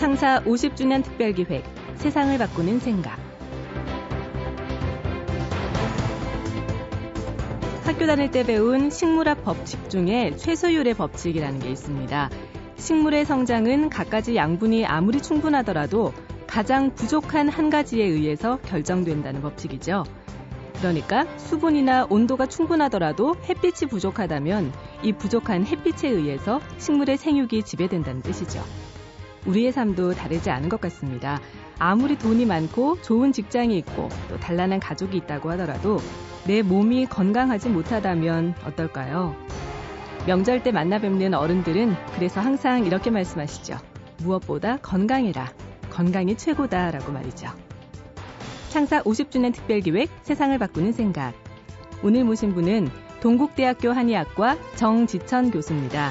창사 50주년 특별기획 세상을 바꾸는 생각 학교 다닐 때 배운 식물학 법칙 중에 최소율의 법칙이라는 게 있습니다. 식물의 성장은 갖가지 양분이 아무리 충분하더라도 가장 부족한 한 가지에 의해서 결정된다는 법칙이죠. 그러니까 수분이나 온도가 충분하더라도 햇빛이 부족하다면 이 부족한 햇빛에 의해서 식물의 생육이 지배된다는 뜻이죠. 우리의 삶도 다르지 않은 것 같습니다. 아무리 돈이 많고 좋은 직장이 있고 또 단란한 가족이 있다고 하더라도 내 몸이 건강하지 못하다면 어떨까요? 명절 때 만나 뵙는 어른들은 그래서 항상 이렇게 말씀하시죠. 무엇보다 건강해라. 건강이 최고다라고 말이죠. 창사 50주년 특별기획 세상을 바꾸는 생각. 오늘 모신 분은 동국대학교 한의학과 정지천 교수입니다.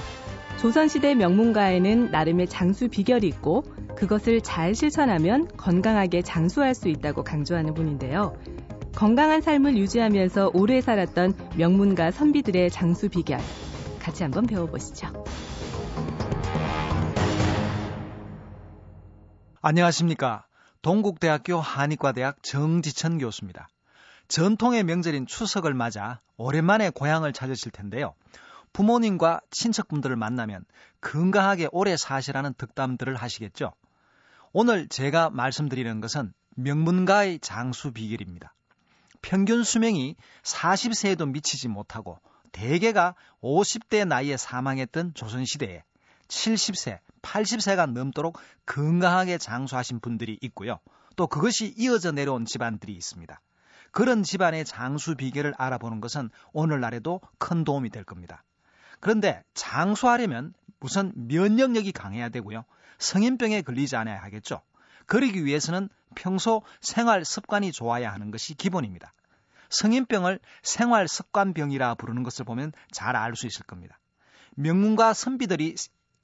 조선시대 명문가에는 나름의 장수 비결이 있고 그것을 잘 실천하면 건강하게 장수할 수 있다고 강조하는 분인데요. 건강한 삶을 유지하면서 오래 살았던 명문가 선비들의 장수 비결. 같이 한번 배워보시죠. 안녕하십니까. 동국대학교 한의과대학 정지천 교수입니다. 전통의 명절인 추석을 맞아 오랜만에 고향을 찾으실 텐데요. 부모님과 친척분들을 만나면 건강하게 오래 사시라는 득담들을 하시겠죠. 오늘 제가 말씀드리는 것은 명문가의 장수 비결입니다. 평균 수명이 40세에도 미치지 못하고 대개가 50대 나이에 사망했던 조선시대에 70세, 80세가 넘도록 건강하게 장수하신 분들이 있고요. 또 그것이 이어져 내려온 집안들이 있습니다. 그런 집안의 장수 비결을 알아보는 것은 오늘날에도 큰 도움이 될 겁니다. 그런데 장수하려면 우선 면역력이 강해야 되고요. 성인병에 걸리지 않아야 하겠죠. 그러기 위해서는 평소 생활 습관이 좋아야 하는 것이 기본입니다. 성인병을 생활 습관병이라 부르는 것을 보면 잘 알 수 있을 겁니다. 명문가 선비들이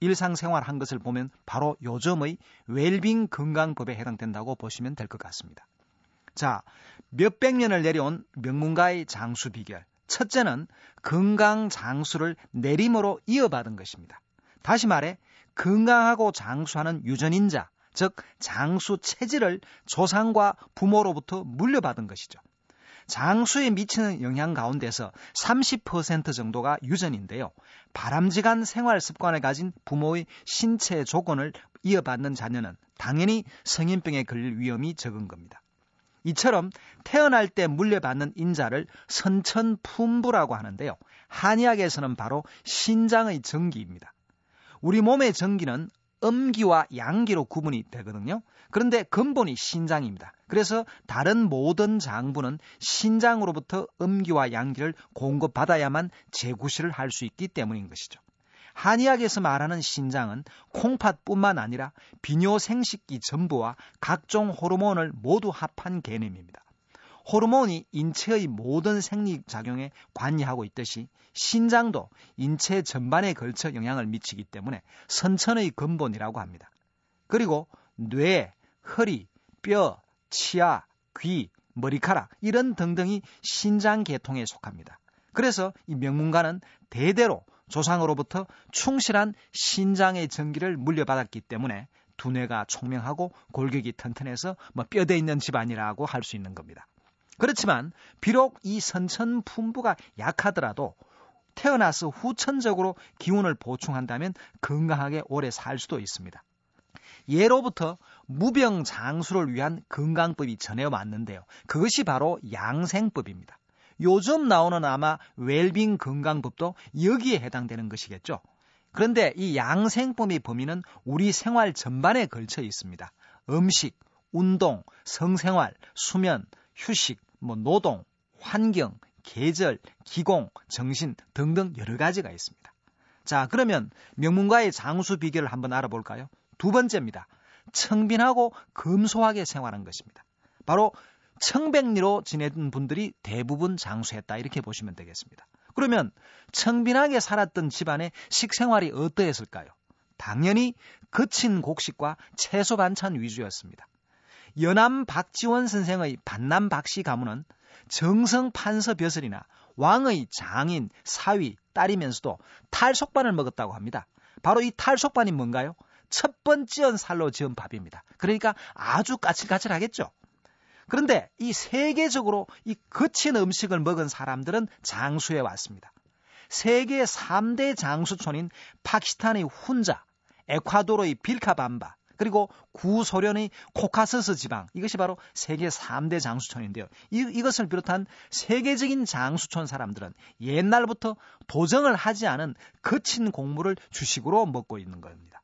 일상생활 한 것을 보면 바로 요즘의 웰빙 건강법에 해당된다고 보시면 될 것 같습니다. 자, 몇백 년을 내려온 명문가의 장수 비결. 첫째는 건강 장수를 내림으로 이어받은 것입니다. 다시 말해 건강하고 장수하는 유전인자, 즉 장수 체질을 조상과 부모로부터 물려받은 것이죠. 장수에 미치는 영향 가운데서 30% 정도가 유전인데요. 바람직한 생활 습관을 가진 부모의 신체 조건을 이어받는 자녀는 당연히 성인병에 걸릴 위험이 적은 겁니다. 이처럼 태어날 때 물려받는 인자를 선천품부라고 하는데요. 한의학에서는 바로 신장의 전기입니다. 우리 몸의 전기는 음기와 양기로 구분이 되거든요. 그런데 근본이 신장입니다. 그래서 다른 모든 장부는 신장으로부터 음기와 양기를 공급받아야만 재구실을 할 수 있기 때문인 것이죠. 한의학에서 말하는 신장은 콩팥뿐만 아니라 비뇨 생식기 전부와 각종 호르몬을 모두 합한 개념입니다. 호르몬이 인체의 모든 생리작용에 관여하고 있듯이 신장도 인체 전반에 걸쳐 영향을 미치기 때문에 선천의 근본이라고 합니다. 그리고 뇌, 허리, 뼈, 치아, 귀, 머리카락 이런 등등이 신장 계통에 속합니다. 그래서 이 명문가는 대대로 조상으로부터 충실한 신장의 전기를 물려받았기 때문에 두뇌가 총명하고 골격이 튼튼해서 뭐 뼈대 있는 집안이라고 할 수 있는 겁니다. 그렇지만 비록 이 선천 품부가 약하더라도 태어나서 후천적으로 기운을 보충한다면 건강하게 오래 살 수도 있습니다. 예로부터 무병장수를 위한 건강법이 전해 왔는데요. 그것이 바로 양생법입니다. 요즘 나오는 아마 웰빙 건강법도 여기에 해당되는 것이겠죠. 그런데 이 양생법의 범위는 우리 생활 전반에 걸쳐 있습니다. 음식, 운동, 성생활, 수면, 휴식, 뭐 노동, 환경, 계절, 기공, 정신 등등 여러 가지가 있습니다. 자, 그러면 명문가의 장수 비결을 한번 알아볼까요? 두 번째입니다. 청빈하고 검소하게 생활한 것입니다. 바로 청백리로 지내던 분들이 대부분 장수했다 이렇게 보시면 되겠습니다. 그러면 청빈하게 살았던 집안의 식생활이 어떠했을까요? 당연히 거친 곡식과 채소 반찬 위주였습니다. 연암 박지원 선생의 반남 박씨 가문은 정성 판서 벼슬이나 왕의 장인, 사위, 딸이면서도 탈속반을 먹었다고 합니다. 바로 이 탈속반이 뭔가요? 첫 번째 살로 지은 밥입니다. 그러니까 아주 까칠까칠하겠죠. 그런데 이 세계적으로 이 거친 음식을 먹은 사람들은 장수해 왔습니다. 세계 3대 장수촌인 파키스탄의 훈자, 에콰도르의 빌카밤바, 그리고 구소련의 코카서스 지방 이것이 바로 세계 3대 장수촌인데요. 이, 이것을 비롯한 세계적인 장수촌 사람들은 옛날부터 도정을 하지 않은 거친 곡물을 주식으로 먹고 있는 겁니다.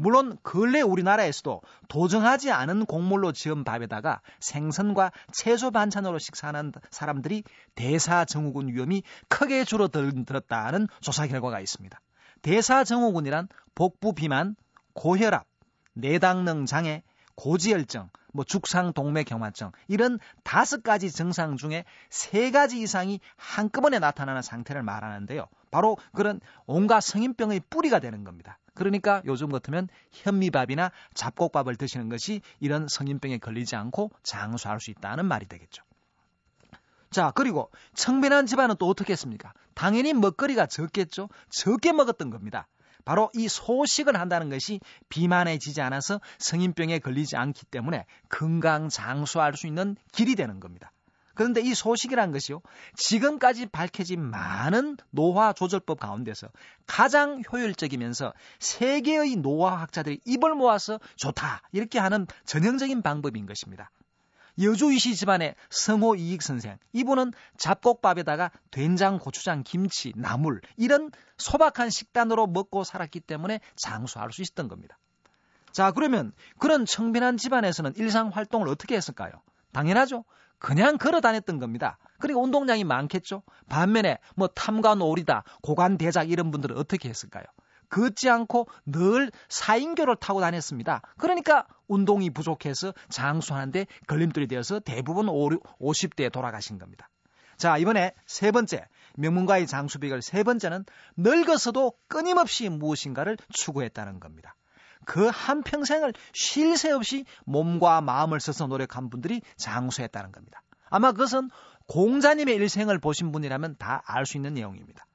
물론 근래 우리나라에서도 도정하지 않은 곡물로 지은 밥에다가 생선과 채소 반찬으로 식사하는 사람들이 대사증후군 위험이 크게 줄어들었다는 조사 결과가 있습니다. 대사증후군이란 복부 비만, 고혈압, 내당능 장애, 고지혈증, 뭐 죽상 동맥경화증 이런 다섯 가지 증상 중에 세 가지 이상이 한꺼번에 나타나는 상태를 말하는데요. 바로 그런 온갖 성인병의 뿌리가 되는 겁니다. 그러니까 요즘 같으면 현미밥이나 잡곡밥을 드시는 것이 이런 성인병에 걸리지 않고 장수할 수 있다는 말이 되겠죠. 자, 그리고 청변한 집안은 또 어떻게 했습니까? 당연히 먹거리가 적겠죠. 적게 먹었던 겁니다. 바로 이 소식을 한다는 것이 비만해지지 않아서 성인병에 걸리지 않기 때문에 건강 장수할 수 있는 길이 되는 겁니다. 그런데 이 소식이란 것이요. 지금까지 밝혀진 많은 노화 조절법 가운데서 가장 효율적이면서 세계의 노화 학자들이 입을 모아서 좋다. 이렇게 하는 전형적인 방법인 것입니다. 여주이시 집안의 성호 이익 선생. 이분은 잡곡밥에다가 된장, 고추장, 김치, 나물 이런 소박한 식단으로 먹고 살았기 때문에 장수할 수 있었던 겁니다. 자, 그러면 그런 청빈한 집안에서는 일상 활동을 어떻게 했을까요? 당연하죠. 그냥 걸어 다녔던 겁니다. 그리고 운동량이 많겠죠. 반면에 뭐 탐과 놀이다, 고관 대작 이런 분들은 어떻게 했을까요? 걷지 않고 늘 사인교를 타고 다녔습니다. 그러니까 운동이 부족해서 장수하는데 걸림돌이 되어서 대부분 50대에 돌아가신 겁니다. 자, 이번에 세 번째, 명문가의 장수 비결 세 번째는 늙어서도 끊임없이 무엇인가를 추구했다는 겁니다. 그 한평생을 쉴 새 없이 몸과 마음을 써서 노력한 분들이 장수했다는 겁니다. 아마 그것은 공자님의 일생을 보신 분이라면 다 알 수 있는 내용입니다.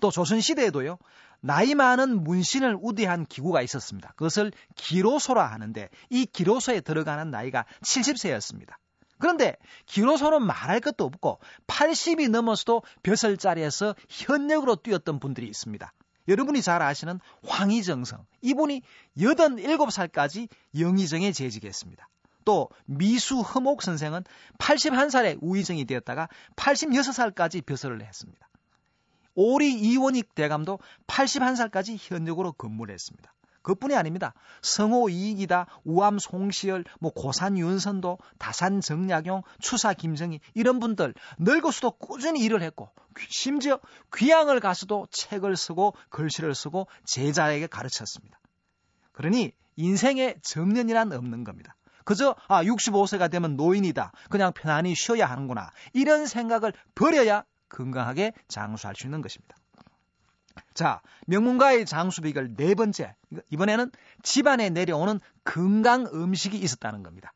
또 조선시대에도요, 나이 많은 문신을 우대한 기구가 있었습니다. 그것을 기로소라 하는데 이 기로소에 들어가는 나이가 70세였습니다. 그런데 기로소는 말할 것도 없고 80이 넘어서도 벼슬자리에서 현역으로 뛰었던 분들이 있습니다. 여러분이 잘 아시는 황희정성. 이분이 87살까지 영의정에 재직했습니다. 또 미수 허목 선생은 81살에 우의정이 되었다가 86살까지 벼슬을 했습니다. 오리 이원익 대감도 81살까지 현역으로 근무를 했습니다. 그뿐이 아닙니다. 성호 이익이다, 우암 송시열, 뭐 고산 윤선도, 다산 정약용, 추사 김정희 이런 분들 늙어서도 꾸준히 일을 했고 심지어 귀향을 가서도 책을 쓰고 글씨를 쓰고 제자에게 가르쳤습니다. 그러니 인생에 정년이란 없는 겁니다. 그저 아 65세가 되면 노인이다. 그냥 편안히 쉬어야 하는구나. 이런 생각을 버려야 건강하게 장수할 수 있는 것입니다. 자, 명문가의 장수 비결 네 번째. 이번에는 집안에 내려오는 건강 음식이 있었다는 겁니다.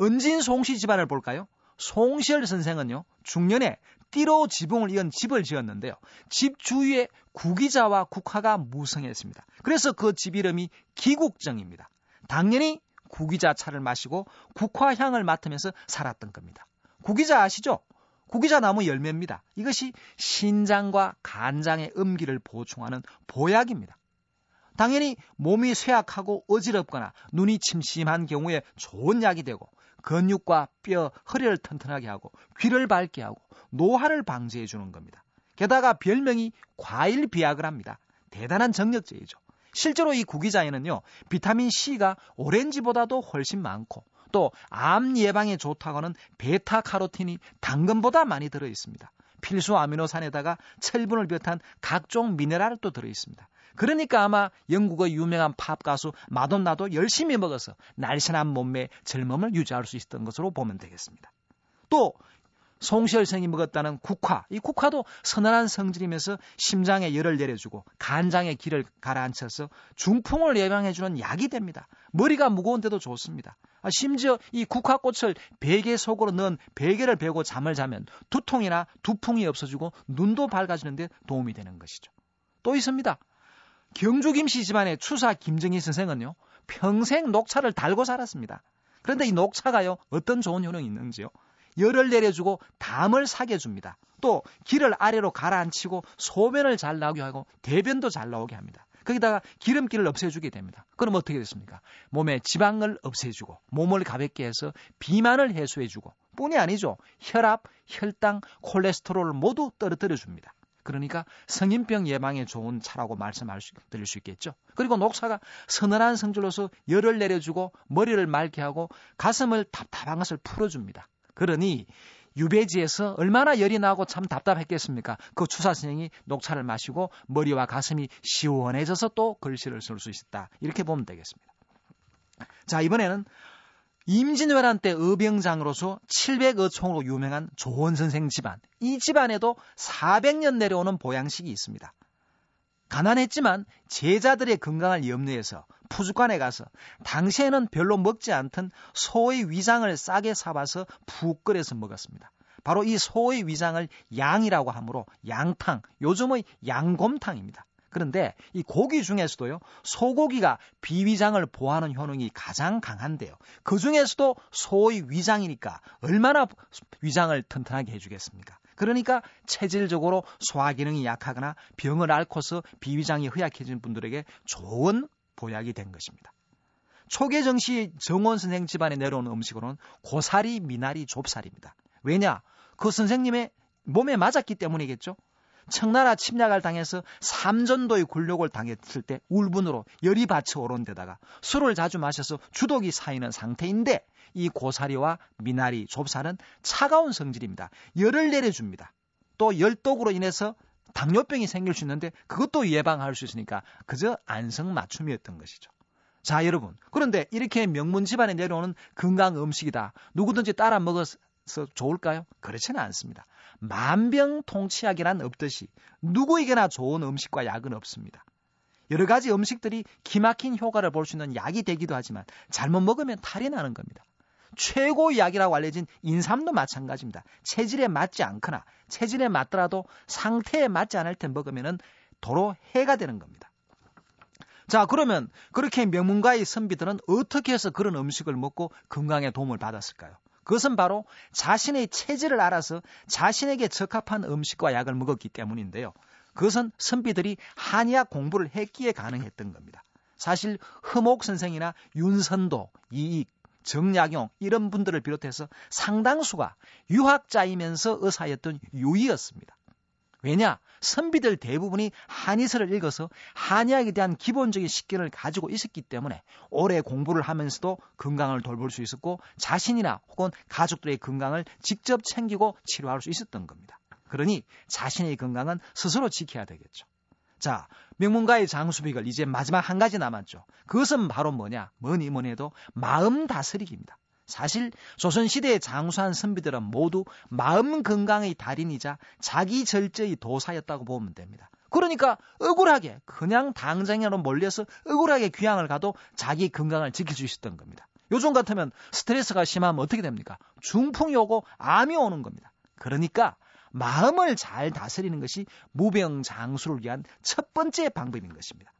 은진 송씨 집안을 볼까요? 송시열 선생은요, 중년에 띠로 지붕을 이은 집을 지었는데요. 집 주위에 구기자와 국화가 무성했습니다. 그래서 그 집 이름이 기국정입니다. 당연히 구기자 차를 마시고 국화 향을 맡으면서 살았던 겁니다. 구기자 아시죠? 구기자 나무 열매입니다. 이것이 신장과 간장의 음기를 보충하는 보약입니다. 당연히 몸이 쇠약하고 어지럽거나 눈이 침침한 경우에 좋은 약이 되고 근육과 뼈, 허리를 튼튼하게 하고 귀를 밝게 하고 노화를 방지해 주는 겁니다. 게다가 별명이 과일 비약을 합니다. 대단한 정력제이죠. 실제로 이 구기자에는요, 비타민 C가 오렌지보다도 훨씬 많고 또 암 예방에 좋다고 하는 베타카로틴이 당근보다 많이 들어 있습니다. 필수 아미노산에다가 철분을 비롯한 각종 미네랄도 들어 있습니다. 그러니까 아마 영국의 유명한 팝 가수 마돈나도 열심히 먹어서 날씬한 몸매 젊음을 유지할 수 있었던 것으로 보면 되겠습니다. 또 송시열 생이 먹었다는 국화. 이 국화도 선선한 성질이면서 심장에 열을 내려주고 간장에 기를 가라앉혀서 중풍을 예방해주는 약이 됩니다. 머리가 무거운데도 좋습니다. 아, 심지어 이 국화꽃을 베개 속으로 넣은 베개를 베고 잠을 자면 두통이나 두풍이 없어지고 눈도 밝아지는데 도움이 되는 것이죠. 또 있습니다. 경주 김씨 집안의 추사 김정희 선생은요, 평생 녹차를 달고 살았습니다. 그런데 이 녹차가요, 어떤 좋은 효능이 있는지요? 열을 내려주고 담을 사게 줍니다. 또 기를 아래로 가라앉히고 소변을 잘 나오게 하고 대변도 잘 나오게 합니다. 거기다가 기름기를 없애주게 됩니다. 그럼 어떻게 됐습니까? 몸에 지방을 없애주고 몸을 가볍게 해서 비만을 해소해주고 뿐이 아니죠. 혈압, 혈당, 콜레스테롤을 모두 떨어뜨려 줍니다. 그러니까 성인병 예방에 좋은 차라고 말씀할 수, 드릴 수 있겠죠. 그리고 녹차가 서늘한 성질로서 열을 내려주고 머리를 맑게 하고 가슴을 답답한 것을 풀어줍니다. 그러니 유배지에서 얼마나 열이 나고 참 답답했겠습니까? 그 추사 선생이 녹차를 마시고 머리와 가슴이 시원해져서 또 글씨를 쓸 수 있었다. 이렇게 보면 되겠습니다. 자, 이번에는 임진왜란 때 의병장으로서 700어총으로 유명한 조원 선생 집안. 이 집안에도 400년 내려오는 보양식이 있습니다. 가난했지만 제자들의 건강을 염려해서 푸주관에 가서 당시에는 별로 먹지 않던 소의 위장을 싸게 사와서 푹 끓여서 먹었습니다. 바로 이 소의 위장을 양이라고 하므로 양탕, 요즘의 양곰탕입니다. 그런데 이 고기 중에서도요, 소고기가 비위장을 보호하는 효능이 가장 강한데요. 그 중에서도 소의 위장이니까 얼마나 위장을 튼튼하게 해주겠습니까? 그러니까 체질적으로 소화 기능이 약하거나 병을 앓고서 비위장이 허약해진 분들에게 좋은 보약이 된 것입니다. 초계 정시 정원 선생 집안에 내려온 음식으로는 고사리, 미나리, 좁쌀입니다. 왜냐? 그 선생님의 몸에 맞았기 때문이겠죠. 청나라 침략을 당해서 삼전도의 굴욕을 당했을 때 울분으로 열이 받쳐 오른 데다가 술을 자주 마셔서 주독이 쌓이는 상태인데 이 고사리와 미나리, 좁쌀은 차가운 성질입니다. 열을 내려줍니다. 또 열독으로 인해서 당뇨병이 생길 수 있는데 그것도 예방할 수 있으니까 그저 안성맞춤이었던 것이죠. 자, 여러분. 그런데 이렇게 명문 집안에 내려오는 건강 음식이다. 누구든지 따라 먹어서 좋을까요? 그렇지는 않습니다. 만병통치약이란 없듯이 누구에게나 좋은 음식과 약은 없습니다. 여러 가지 음식들이 기막힌 효과를 볼 수 있는 약이 되기도 하지만 잘못 먹으면 탈이 나는 겁니다. 최고의 약이라고 알려진 인삼도 마찬가지입니다. 체질에 맞지 않거나 체질에 맞더라도 상태에 맞지 않을 때 먹으면 도로 해가 되는 겁니다. 자, 그러면 그렇게 명문가의 선비들은 어떻게 해서 그런 음식을 먹고 건강에 도움을 받았을까요? 그것은 바로 자신의 체질을 알아서 자신에게 적합한 음식과 약을 먹었기 때문인데요. 그것은 선비들이 한의학 공부를 했기에 가능했던 겁니다. 사실 흐목 선생이나 윤선도, 이익, 정약용 이런 분들을 비롯해서 상당수가 유학자이면서 의사였던 유이였습니다. 왜냐? 선비들 대부분이 한의서를 읽어서 한의학에 대한 기본적인 식견을 가지고 있었기 때문에 오래 공부를 하면서도 건강을 돌볼 수 있었고 자신이나 혹은 가족들의 건강을 직접 챙기고 치료할 수 있었던 겁니다. 그러니 자신의 건강은 스스로 지켜야 되겠죠. 자, 명문가의 장수비결 이제 마지막 한 가지 남았죠. 그것은 바로 뭐냐? 뭐니 뭐니 해도 마음 다스리기입니다. 사실 조선 시대의 장수한 선비들은 모두 마음 건강의 달인이자 자기 절제의 도사였다고 보면 됩니다. 그러니까 억울하게 그냥 당장으로 몰려서 억울하게 귀향을 가도 자기 건강을 지킬 수 있었던 겁니다. 요즘 같으면 스트레스가 심하면 어떻게 됩니까? 중풍이 오고 암이 오는 겁니다. 그러니까 마음을 잘 다스리는 것이 무병장수를 위한 첫 번째 방법인 것입니다.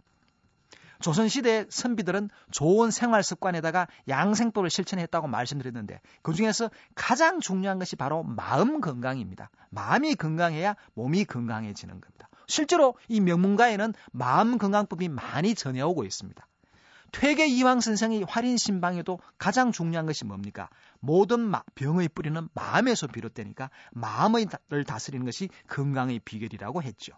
조선시대 선비들은 좋은 생활 습관에다가 양생법을 실천했다고 말씀드렸는데 그 중에서 가장 중요한 것이 바로 마음 건강입니다. 마음이 건강해야 몸이 건강해지는 겁니다. 실제로 이 명문가에는 마음 건강법이 많이 전해오고 있습니다. 퇴계 이황 선생의 활인 신방에도 가장 중요한 것이 뭡니까? 모든 병의 뿌리는 마음에서 비롯되니까 마음을 다스리는 것이 건강의 비결이라고 했죠.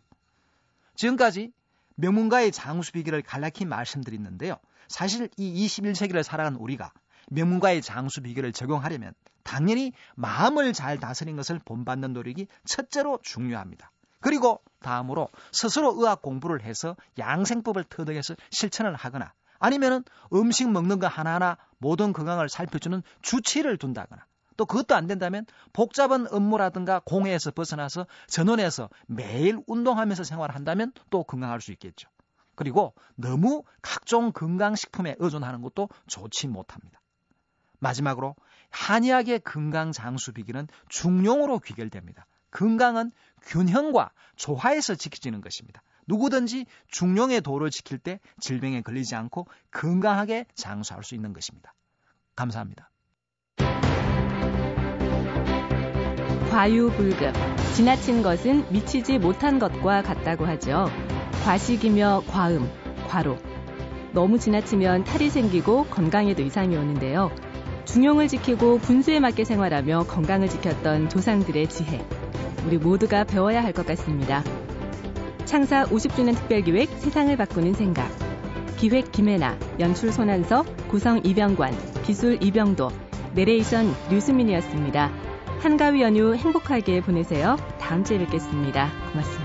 지금까지 명문가의 장수 비결을 간략히 말씀드렸는데요. 사실 이 21세기를 살아가는 우리가 명문가의 장수 비결을 적용하려면 당연히 마음을 잘 다스리는 것을 본받는 노력이 첫째로 중요합니다. 그리고 다음으로 스스로 의학 공부를 해서 양생법을 터득해서 실천을 하거나 아니면은 음식 먹는 거 하나하나 모든 건강을 살펴주는 주치를 둔다거나 또 그것도 안 된다면 복잡한 업무라든가 공회에서 벗어나서 전원에서 매일 운동하면서 생활한다면 또 건강할 수 있겠죠. 그리고 너무 각종 건강식품에 의존하는 것도 좋지 못합니다. 마지막으로 한의학의 건강 장수 비기는 중용으로 귀결됩니다. 건강은 균형과 조화에서 지켜지는 것입니다. 누구든지 중용의 도를 지킬 때 질병에 걸리지 않고 건강하게 장수할 수 있는 것입니다. 감사합니다. 과유불급. 지나친 것은 미치지 못한 것과 같다고 하죠. 과식이며 과음, 과로. 너무 지나치면 탈이 생기고 건강에도 이상이 오는데요. 중용을 지키고 분수에 맞게 생활하며 건강을 지켰던 조상들의 지혜. 우리 모두가 배워야 할 것 같습니다. 창사 50주년 특별기획 세상을 바꾸는 생각. 기획 김혜나, 연출 손한석, 구성 이병관, 기술 이병도, 내레이션 류수민이었습니다. 한가위 연휴 행복하게 보내세요. 다음 주에 뵙겠습니다. 고맙습니다.